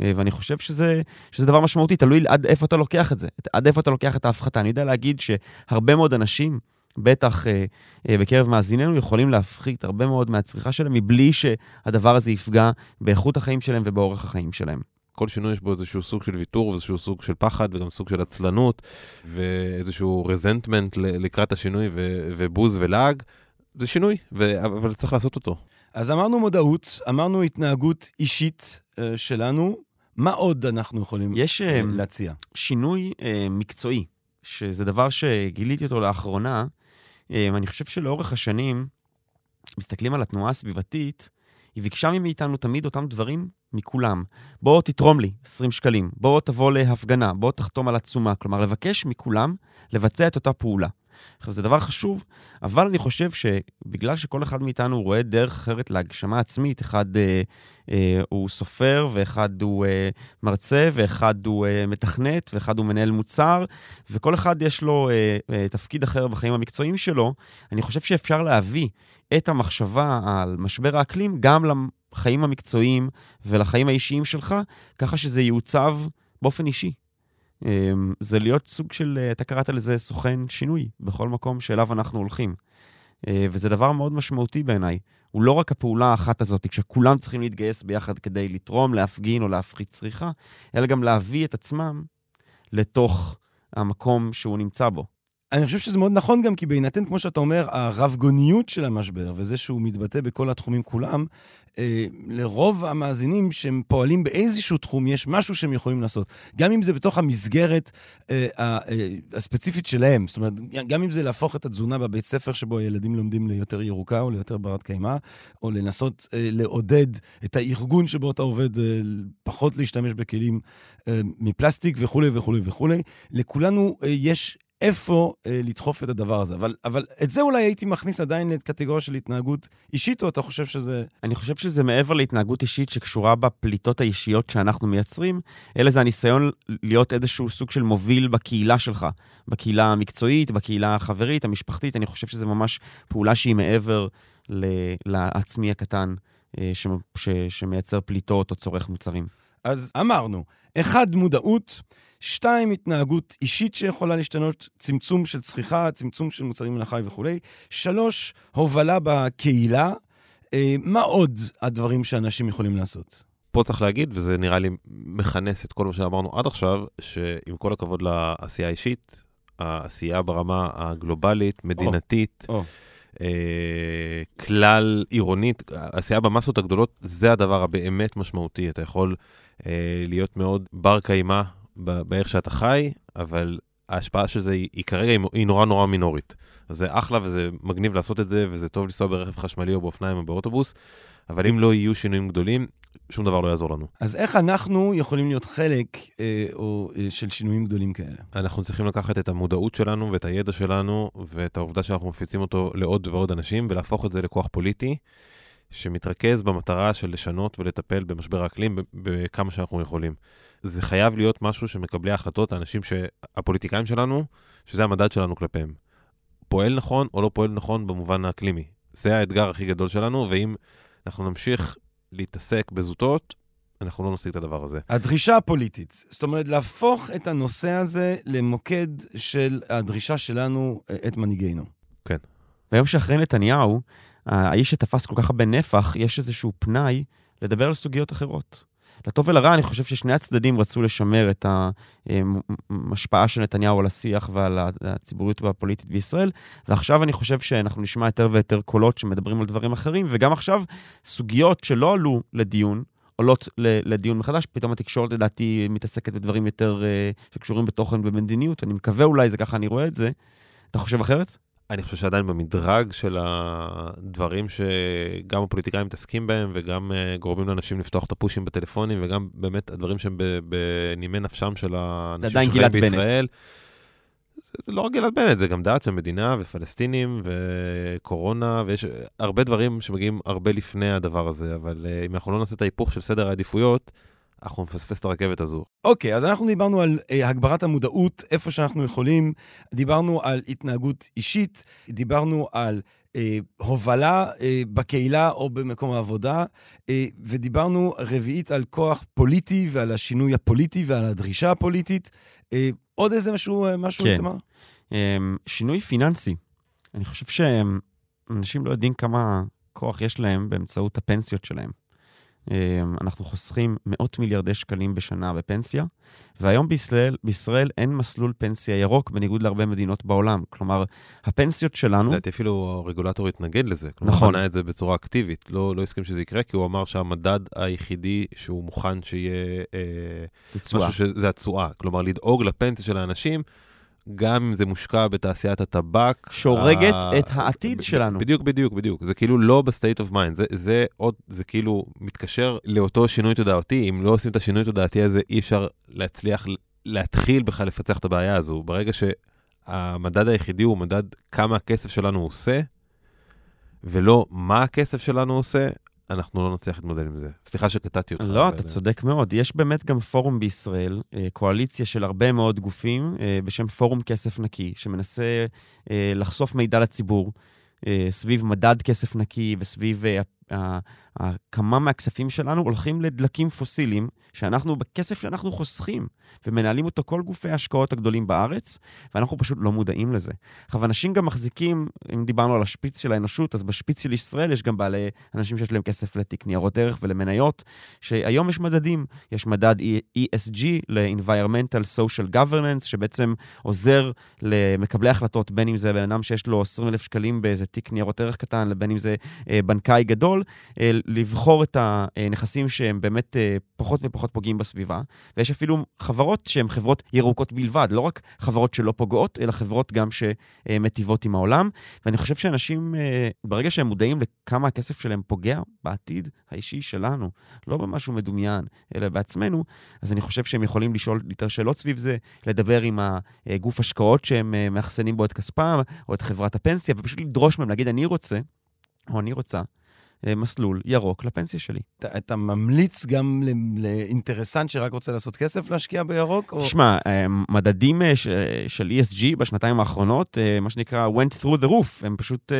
אה, ואני חושב שזה, שזה דבר משמעותי, תלוי עד איפה אתה לוקח את זה, עד איפה אתה לוקח את ההפחתה. אני יודע להגיד שהרבה מאוד אנשים, בטח אה, אה, בקרב מאזיננו, יכולים להפחית הרבה מאוד מהצריכה שלהם, מבלי שהדבר הזה יפגע באיכות החיים שלהם ובאורח החיים שלהם. כל שינוי יש בו איזשהו סוג של ויתור, ואיזשהו סוג של פחד, וגם סוג של עצלנות, ואיזשהו רזנטמנט לקראת השינוי, ובוז ולעג. זה שינוי, ו- אבל צריך לעשות אותו. אז אמרנו מודעות, אמרנו התנהגות אישית אה, שלנו. מה עוד אנחנו יכולים יש אה, אה, להציע? שינוי אה, מקצועי, שזה דבר שגיליתי אותו לאחרונה. אני חושב שלאורך השנים, מסתכלים על התנועה הסביבתית, היא ביקשה מאיתנו תמיד אותם דברים מכולם. בוא תתרום לי 20 שקלים, בוא תבוא להפגנה, בוא תחתום על עצומה. כלומר, לבקש מכולם לבצע את אותה פעולה. עכשיו, זה דבר חשוב, אבל אני חושב שבגלל שכל אחד מאיתנו רואה דרך אחרת להגשמה עצמית, אחד אה, אה, הוא סופר, ואחד הוא אה, מרצה, ואחד הוא אה, מתכנת, ואחד הוא מנהל מוצר, וכל אחד יש לו אה, אה, תפקיד אחר בחיים המקצועיים שלו, אני חושב שאפשר להביא את המחשבה על משבר האקלים גם לחיים המקצועיים ולחיים האישיים שלך, ככה שזה יעוצב באופן אישי. אמ, זה להיות סוג של, אה, אתה קראת לזה סוכן שינוי בכל מקום שאליו אנחנו הולכים. אה, וזה דבר מאוד משמעותי בעיניי. הוא לא רק הפעולה האחת הזאת, כשכולם צריכים להתגייס ביחד כדי לתרום, להפגין או להפחית צריכה, אלא גם להביא את עצמם לתוך המקום שהוא נמצא בו. אני חושב שזה מאוד נכון גם, כי בהינתן, כמו שאתה אומר, הרב-גוניות של המשבר, וזה שהוא מתבטא בכל התחומים כולם, אה, לרוב המאזינים שהם פועלים באיזשהו תחום, יש משהו שהם יכולים לעשות. גם אם זה בתוך המסגרת אה, אה, הספציפית שלהם. זאת אומרת, גם אם זה להפוך את התזונה בבית ספר שבו הילדים לומדים ליותר ירוקה או ליותר ברת קיימא, או לנסות אה, לעודד את הארגון שבו אתה עובד, אה, פחות להשתמש בכלים אה, מפלסטיק וכולי וכולי וכולי. לכולנו אה, יש איפה אה, לדחוף את הדבר הזה. אבל, אבל את זה אולי הייתי מכניס עדיין לקטגוריה של התנהגות אישית, או אתה חושב שזה... אני חושב שזה מעבר להתנהגות אישית שקשורה בפליטות האישיות שאנחנו מייצרים, אלא זה הניסיון להיות איזשהו סוג של מוביל בקהילה שלך, בקהילה המקצועית, בקהילה החברית, המשפחתית. אני חושב שזה ממש פעולה שהיא מעבר ל- לעצמי הקטן, אה, ש- ש- שמייצר פליטות או צורך מוצרים. אז אמרנו, אחד, מודעות, שתיים, התנהגות אישית שיכולה להשתנות, צמצום של צריכה, צמצום של מוצרים מן החי וכולי. שלוש, הובלה בקהילה. אה, מה עוד הדברים שאנשים יכולים לעשות? פה צריך להגיד, וזה נראה לי מכנס את כל מה שאמרנו עד עכשיו, שעם כל הכבוד לעשייה האישית, העשייה ברמה הגלובלית, מדינתית, או. אה, כלל עירונית, עשייה במסות הגדולות, זה הדבר הבאמת משמעותי. אתה יכול להיות מאוד בר קיימא באיך שאתה חי, אבל ההשפעה של זה היא, היא כרגע היא נורא נורא מינורית. אז זה אחלה וזה מגניב לעשות את זה, וזה טוב לנסוע ברכב חשמלי או באופניים או באוטובוס, אבל אם לא יהיו שינויים גדולים, שום דבר לא יעזור לנו. אז איך אנחנו יכולים להיות חלק אה, או, אה, של שינויים גדולים כאלה? אנחנו צריכים לקחת את המודעות שלנו ואת הידע שלנו ואת העובדה שאנחנו מפיצים אותו לעוד ועוד אנשים ולהפוך את זה לכוח פוליטי שמתרכז במטרה של לשנות ולטפל במשבר האקלים בכמה שאנחנו יכולים. זה חייב להיות משהו שמקבלי ההחלטות, האנשים, ש... הפוליטיקאים שלנו, שזה המדד שלנו כלפיהם. פועל נכון או לא פועל נכון במובן האקלימי. זה האתגר הכי גדול שלנו, ואם אנחנו נמשיך להתעסק בזוטות, אנחנו לא נשיג את הדבר הזה. הדרישה הפוליטית, זאת אומרת, להפוך את הנושא הזה למוקד של הדרישה שלנו, אה, את מנהיגינו. כן. ביום שאחרי נתניהו, האיש שתפס כל כך הרבה נפח, יש איזשהו פנאי לדבר על סוגיות אחרות. לטוב ולרע, אני חושב ששני הצדדים רצו לשמר את ההשפעה של נתניהו על השיח ועל הציבוריות והפוליטית בישראל, ועכשיו אני חושב שאנחנו נשמע יותר ויותר קולות שמדברים על דברים אחרים, וגם עכשיו סוגיות שלא עלו לדיון, עולות לדיון מחדש, פתאום התקשורת לדעתי מתעסקת בדברים יותר uh, שקשורים בתוכן ובמדיניות, אני מקווה אולי, זה ככה אני רואה את זה. אתה חושב אחרת? אני חושב שעדיין במדרג של הדברים שגם הפוליטיקאים מתעסקים בהם, וגם uh, גורמים לאנשים לפתוח את הפושים בטלפונים, וגם באמת הדברים שהם בנימי נפשם של האנשים שחיים בישראל. זה לא רק גלעד בנט, זה גם דת ומדינה ופלסטינים וקורונה, ויש הרבה דברים שמגיעים הרבה לפני הדבר הזה, אבל uh, אם אנחנו לא נעשה את ההיפוך של סדר העדיפויות, אנחנו נפספס את הרכבת הזו. אוקיי, okay, אז אנחנו דיברנו על uh, הגברת המודעות איפה שאנחנו יכולים, דיברנו על התנהגות אישית, דיברנו על uh, הובלה uh, בקהילה או במקום העבודה, uh, ודיברנו רביעית על כוח פוליטי ועל השינוי הפוליטי ועל הדרישה הפוליטית. Uh, עוד איזה משהו, uh, משהו, כן. תמר? Um, שינוי פיננסי. אני חושב שאנשים לא יודעים כמה כוח יש להם באמצעות הפנסיות שלהם. אמ, אנחנו חוסכים מאות מיליארדי שקלים בשנה בפנסיה, והיום בישראל, בישראל אין מסלול פנסיה ירוק, בניגוד להרבה מדינות בעולם. כלומר, הפנסיות שלנו... לדעתי אפילו הרגולטור התנגד לזה. כלומר, נכון. הוא בנה את זה בצורה אקטיבית, לא, לא הסכים שזה יקרה, כי הוא אמר שהמדד היחידי שהוא מוכן שיהיה... אה, משהו שזה התשואה. כלומר, לדאוג לפנסיה של האנשים. גם אם זה מושקע בתעשיית הטבק. שהורגת ה... את העתיד שלנו. בדיוק, בדיוק, בדיוק. זה כאילו לא ב state of mind, זה, זה עוד, זה כאילו מתקשר לאותו שינוי תודעתי. אם לא עושים את השינוי תודעתי הזה, אי אפשר להצליח להתחיל בכלל לפצח את הבעיה הזו. ברגע שהמדד היחידי הוא מדד כמה הכסף שלנו עושה, ולא מה הכסף שלנו עושה, אנחנו לא נצליח להתמודד עם זה. סליחה שקטעתי אותך. לא, אתה צודק מאוד. יש באמת גם פורום בישראל, אה, קואליציה של הרבה מאוד גופים, אה, בשם פורום כסף נקי, שמנסה אה, לחשוף מידע לציבור סביב מדד כסף נקי וסביב כמה מהכספים שלנו הולכים לדלקים פוסיליים, שאנחנו, בכסף שאנחנו חוסכים, ומנהלים אותו כל גופי ההשקעות הגדולים בארץ, ואנחנו פשוט לא מודעים לזה. עכשיו, אנשים גם מחזיקים, אם דיברנו על השפיץ של האנושות, אז בשפיץ של ישראל יש גם בעלי, אנשים שיש להם כסף לתיק ניירות ערך ולמניות, שהיום יש מדדים. יש מדד ESG, ל-Environmental Social Governance, שבעצם עוזר למקבלי החלטות, בין אם זה בן אדם שיש לו 20,000 שקלים באיזה תיק ניירות ערך קטן, לבין אם זה אה, בנקאי גדול, לבחור את הנכסים שהם באמת אה, פחות ופחות פוגעים בסביבה, ויש אפילו חברות שהן חברות ירוקות בלבד, לא רק חברות שלא פוגעות, אלא חברות גם שמטיבות עם העולם. ואני חושב שאנשים, אה, ברגע שהם מודעים לכמה הכסף שלהם פוגע בעתיד האישי שלנו, לא במשהו מדומיין, אלא בעצמנו, אז אני חושב שהם יכולים לשאול יותר שאלות סביב זה, לדבר עם הגוף השקעות שהם מאחסנים בו את כספם, או את חברת הפנסיה, ופשוט לדרוש מהם, להגיד, אני רוצה, או אני רוצה, אה, מסלול ירוק לפנסיה שלי. אתה, אתה ממליץ גם לאינטרסנט שרק רוצה לעשות כסף להשקיע בירוק? או... שמע, אה, מדדים אה, ש, של ESG בשנתיים האחרונות, מה שנקרא went through the roof, הם פשוט,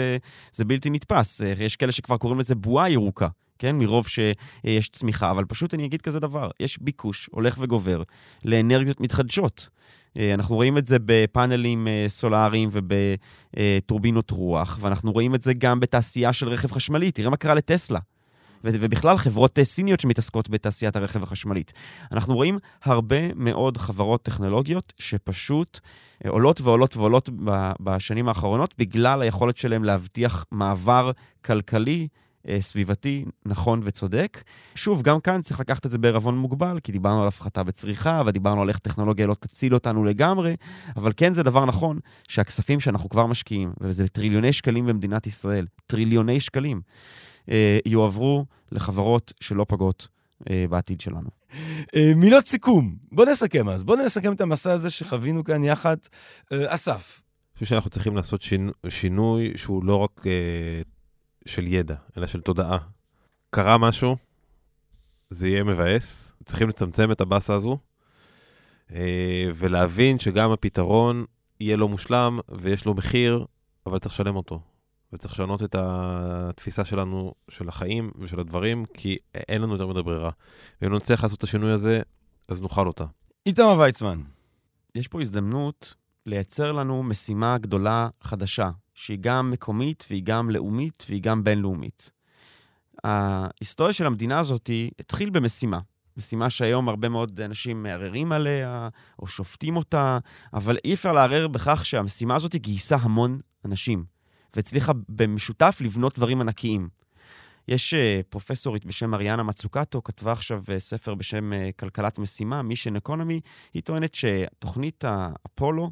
זה בלתי נתפס. יש כאלה שכבר קוראים לזה בועה ירוקה. כן? מרוב שיש צמיחה, אבל פשוט אני אגיד כזה דבר, יש ביקוש הולך וגובר לאנרגיות מתחדשות. אה, אנחנו רואים את זה בפאנלים אה, סולאריים ובטורבינות רוח, ואנחנו רואים את זה גם בתעשייה של רכב חשמלי. תראה מה קרה לטסלה. ובכלל חברות אה, סיניות שמתעסקות בתעשיית הרכב החשמלית. אנחנו רואים הרבה מאוד חברות טכנולוגיות שפשוט עולות ועולות ועולות בשנים האחרונות בגלל היכולת שלהם להבטיח מעבר כלכלי. אה, סביבתי, נכון וצודק. שוב, גם כאן צריך לקחת את זה בערבון מוגבל, כי דיברנו על הפחתה בצריכה, ודיברנו על איך טכנולוגיה לא תציל אותנו לגמרי, אבל כן זה דבר נכון שהכספים שאנחנו כבר משקיעים, וזה טריליוני שקלים במדינת ישראל, טריליוני שקלים, אה, יועברו לחברות שלא פגות אה, בעתיד שלנו. מילות סיכום. בוא נסכם אז. בוא נסכם את המסע הזה שחווינו כאן יחד. אסף. אני חושב שאנחנו צריכים לעשות שינו, שינוי שהוא לא רק אה, של ידע, אלא של תודעה. קרה משהו, זה יהיה מבאס, צריכים לצמצם את הבאסה הזו, אה, ולהבין שגם הפתרון יהיה לא מושלם ויש לו מחיר, אבל צריך לשלם אותו. וצריך לשנות את התפיסה שלנו, של החיים ושל הדברים, כי אין לנו יותר מדי ברירה. ואם לא נצליח לעשות את השינוי הזה, אז נאכל אותה. איתמר ויצמן. יש פה הזדמנות לייצר לנו משימה גדולה חדשה, שהיא גם מקומית והיא גם לאומית והיא גם בינלאומית. ההיסטוריה של המדינה הזאת התחיל במשימה. משימה שהיום הרבה מאוד אנשים מערערים עליה, או שופטים אותה, אבל אי אפשר לערער בכך שהמשימה הזאת גייסה המון אנשים, והצליחה במשותף לבנות דברים ענקיים. יש uh, פרופסורית בשם אריאנה מצוקטו, כתבה עכשיו uh, ספר בשם uh, כלכלת משימה, מישן אקונומי, היא טוענת שתוכנית האפולו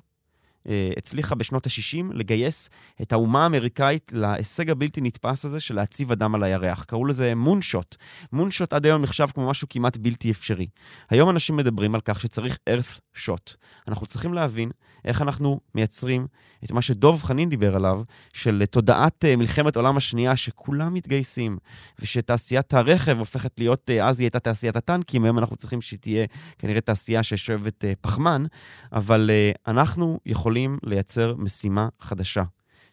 הצליחה בשנות ה-60 לגייס את האומה האמריקאית להישג הבלתי נתפס הזה של להציב אדם על הירח. קראו לזה מונשוט. מונשוט עד היום נחשב כמו משהו כמעט בלתי אפשרי. היום אנשים מדברים על כך שצריך earth shot. אנחנו צריכים להבין איך אנחנו מייצרים את מה שדוב חנין דיבר עליו, של תודעת uh, מלחמת העולם השנייה, שכולם מתגייסים, ושתעשיית הרכב הופכת להיות, uh, אז היא הייתה תעשיית הטנקים, היום אנחנו צריכים שתהיה כנראה תעשייה ששואבת פחמן, אבל אנחנו יכולים לייצר משימה חדשה,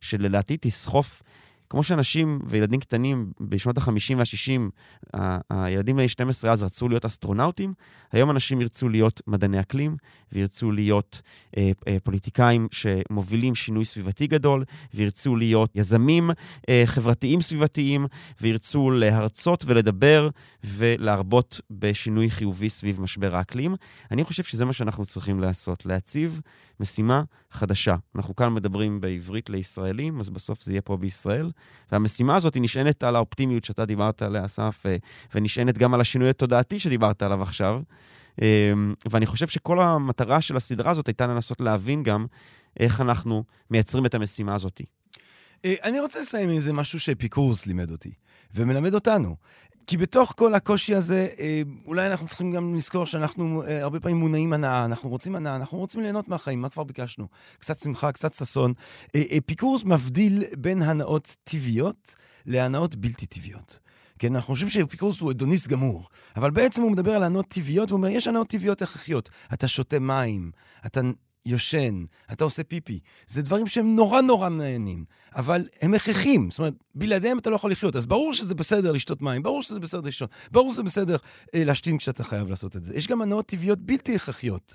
שלדעתי תסחוף כמו שאנשים וילדים קטנים בשנות ה-50 וה-60, הילדים בני 12 אז רצו להיות אסטרונאוטים, היום אנשים ירצו להיות מדעני אקלים, וירצו להיות אה, אה, פוליטיקאים שמובילים שינוי סביבתי גדול, וירצו להיות יזמים אה, חברתיים סביבתיים, וירצו להרצות ולדבר ולהרבות בשינוי חיובי סביב משבר האקלים. אני חושב שזה מה שאנחנו צריכים לעשות, להציב משימה חדשה. אנחנו כאן מדברים בעברית לישראלים, אז בסוף זה יהיה פה בישראל. והמשימה הזאת היא נשענת על האופטימיות שאתה דיברת עליה, אסף, ונשענת גם על השינוי התודעתי שדיברת עליו עכשיו. ואני חושב שכל המטרה של הסדרה הזאת הייתה לנסות להבין גם איך אנחנו מייצרים את המשימה הזאת. אני רוצה לסיים עם איזה משהו שאפיקורס לימד אותי, ומלמד אותנו. כי בתוך כל הקושי הזה, אולי אנחנו צריכים גם לזכור שאנחנו הרבה פעמים מונעים הנאה, אנחנו רוצים הנאה, אנחנו רוצים ליהנות מהחיים, מה כבר ביקשנו? קצת שמחה, קצת ששון. אפיקורס מבדיל בין הנאות טבעיות להנאות בלתי טבעיות. כן, אנחנו חושבים שאפיקורס הוא אדוניסט גמור, אבל בעצם הוא מדבר על הנאות טבעיות, והוא אומר, יש הנאות טבעיות הכרחיות. אתה שותה מים, אתה יושן, אתה עושה פיפי. זה דברים שהם נורא נורא נהנים, אבל הם הכרחים. זאת אומרת, בלעדיהם אתה לא יכול לחיות. אז ברור שזה בסדר לשתות מים, ברור שזה בסדר לישון, ברור שזה בסדר אה, להשתין כשאתה חייב לעשות את זה. יש גם הנאות טבעיות בלתי הכרחיות.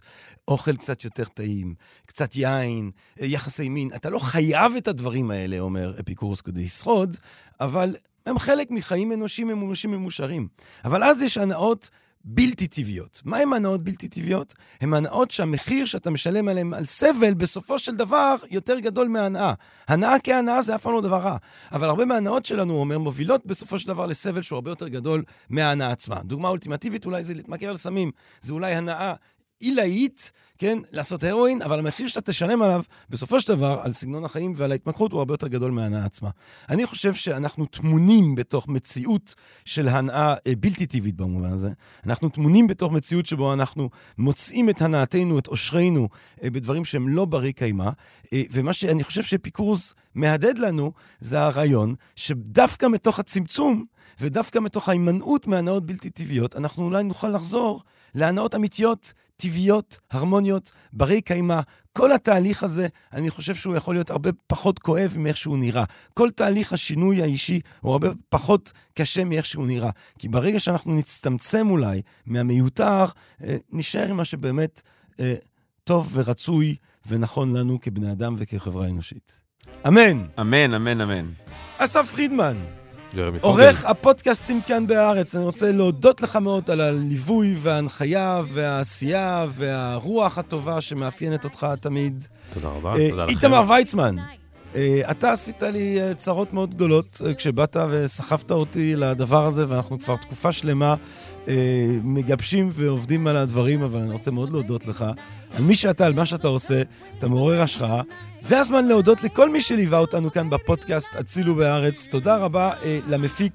אוכל קצת יותר טעים, קצת יין, אה, יחסי מין. אתה לא חייב את הדברים האלה, אומר אפיקורס, כדי לשרוד, אבל הם חלק מחיים אנושיים ממומשים ממושרים. אבל אז יש הנאות בלתי טבעיות. מה הם הנאות בלתי טבעיות? הם הנאות שהמחיר שאתה משלם עליהם על סבל, בסופו של דבר, יותר גדול מהנאה. הנאה כהנאה זה אף פעם לא דבר רע. אבל הרבה מההנאות שלנו, הוא אומר, מובילות בסופו של דבר לסבל שהוא הרבה יותר גדול מההנאה עצמה. דוגמה אולטימטיבית אולי זה להתמכר לסמים. זה אולי הנאה עילאית, כן, לעשות הרואין, אבל המחיר שאתה תשלם עליו, בסופו של דבר, על סגנון החיים ועל ההתמכרות, הוא הרבה יותר גדול מההנאה עצמה. אני חושב שאנחנו טמונים בתוך מציאות של הנאה אה, בלתי טבעית במובן הזה. אנחנו טמונים בתוך מציאות שבו אנחנו מוצאים את הנאתנו, את עושרנו, אה, בדברים שהם לא ברי קיימא. אה, ומה שאני חושב שפיקורס מהדהד לנו, זה הרעיון שדווקא מתוך הצמצום, ודווקא מתוך ההימנעות מהנאות בלתי טבעיות, אנחנו אולי נוכל לחזור להנאות אמיתיות, טבעיות, הרמוניות, ברי קיימא. כל התהליך הזה, אני חושב שהוא יכול להיות הרבה פחות כואב מאיך שהוא נראה. כל תהליך השינוי האישי הוא הרבה פחות קשה מאיך שהוא נראה. כי ברגע שאנחנו נצטמצם אולי מהמיותר, אה, נשאר עם מה שבאמת אה, טוב ורצוי ונכון לנו כבני אדם וכחברה אנושית. אמן. אמן, אמן, אמן. אסף פרידמן. עורך הפודקאסטים כאן בארץ, אני רוצה להודות לך מאוד על הליווי וההנחיה והעשייה והרוח הטובה שמאפיינת אותך תמיד. תודה רבה, אה, תודה לכם. איתמר ויצמן, אתה עשית לי אה, צרות מאוד גדולות אה, כשבאת וסחבת אותי לדבר הזה, ואנחנו כבר תקופה שלמה אה, מגבשים ועובדים על הדברים, אבל אני רוצה מאוד להודות לך על מי שאתה, על מה שאתה עושה, אתה מעורר השחאה. זה הזמן להודות לכל מי שליווה אותנו כאן בפודקאסט הצילו בארץ. תודה רבה אה, למפיק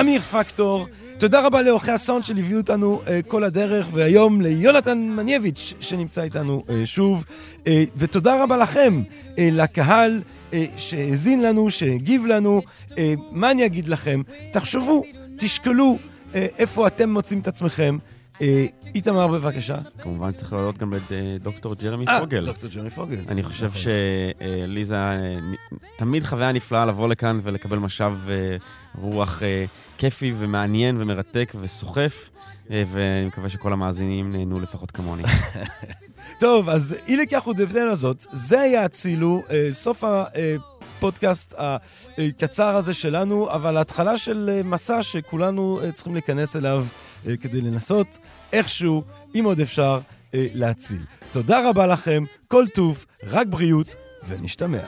אמיר פקטור. תודה רבה לאורחי הסאונד שליוו אותנו אה, כל הדרך, והיום ליונתן מנייביץ' שנמצא איתנו אה, שוב. אה, ותודה רבה לכם, אה, לקהל אה, שהאזין לנו, שהגיב לנו. אה, מה אני אגיד לכם? תחשבו, תשקלו אה, איפה אתם מוצאים את עצמכם. אה, איתמר, בבקשה. כמובן צריך להודות גם לדוקטור ג'רמי אה, פוגל. דוקטור ג'רמי פוגל. אני חושב נכון. שלי זה היה אה, תמיד חוויה נפלאה לבוא לכאן ולקבל משב אה, רוח אה, כיפי ומעניין ומרתק וסוחף, אה, ואני מקווה שכל המאזינים נהנו לפחות כמוני. טוב, אז אי לכך ובהתאם לזאת, זה היה הצילו, אה, סוף הפודקאסט הקצר הזה שלנו, אבל ההתחלה של אה, מסע שכולנו אה, צריכים להיכנס אליו אה, כדי לנסות איכשהו, אם עוד אפשר, להציל. תודה רבה לכם, כל טוב, רק בריאות, ונשתמע.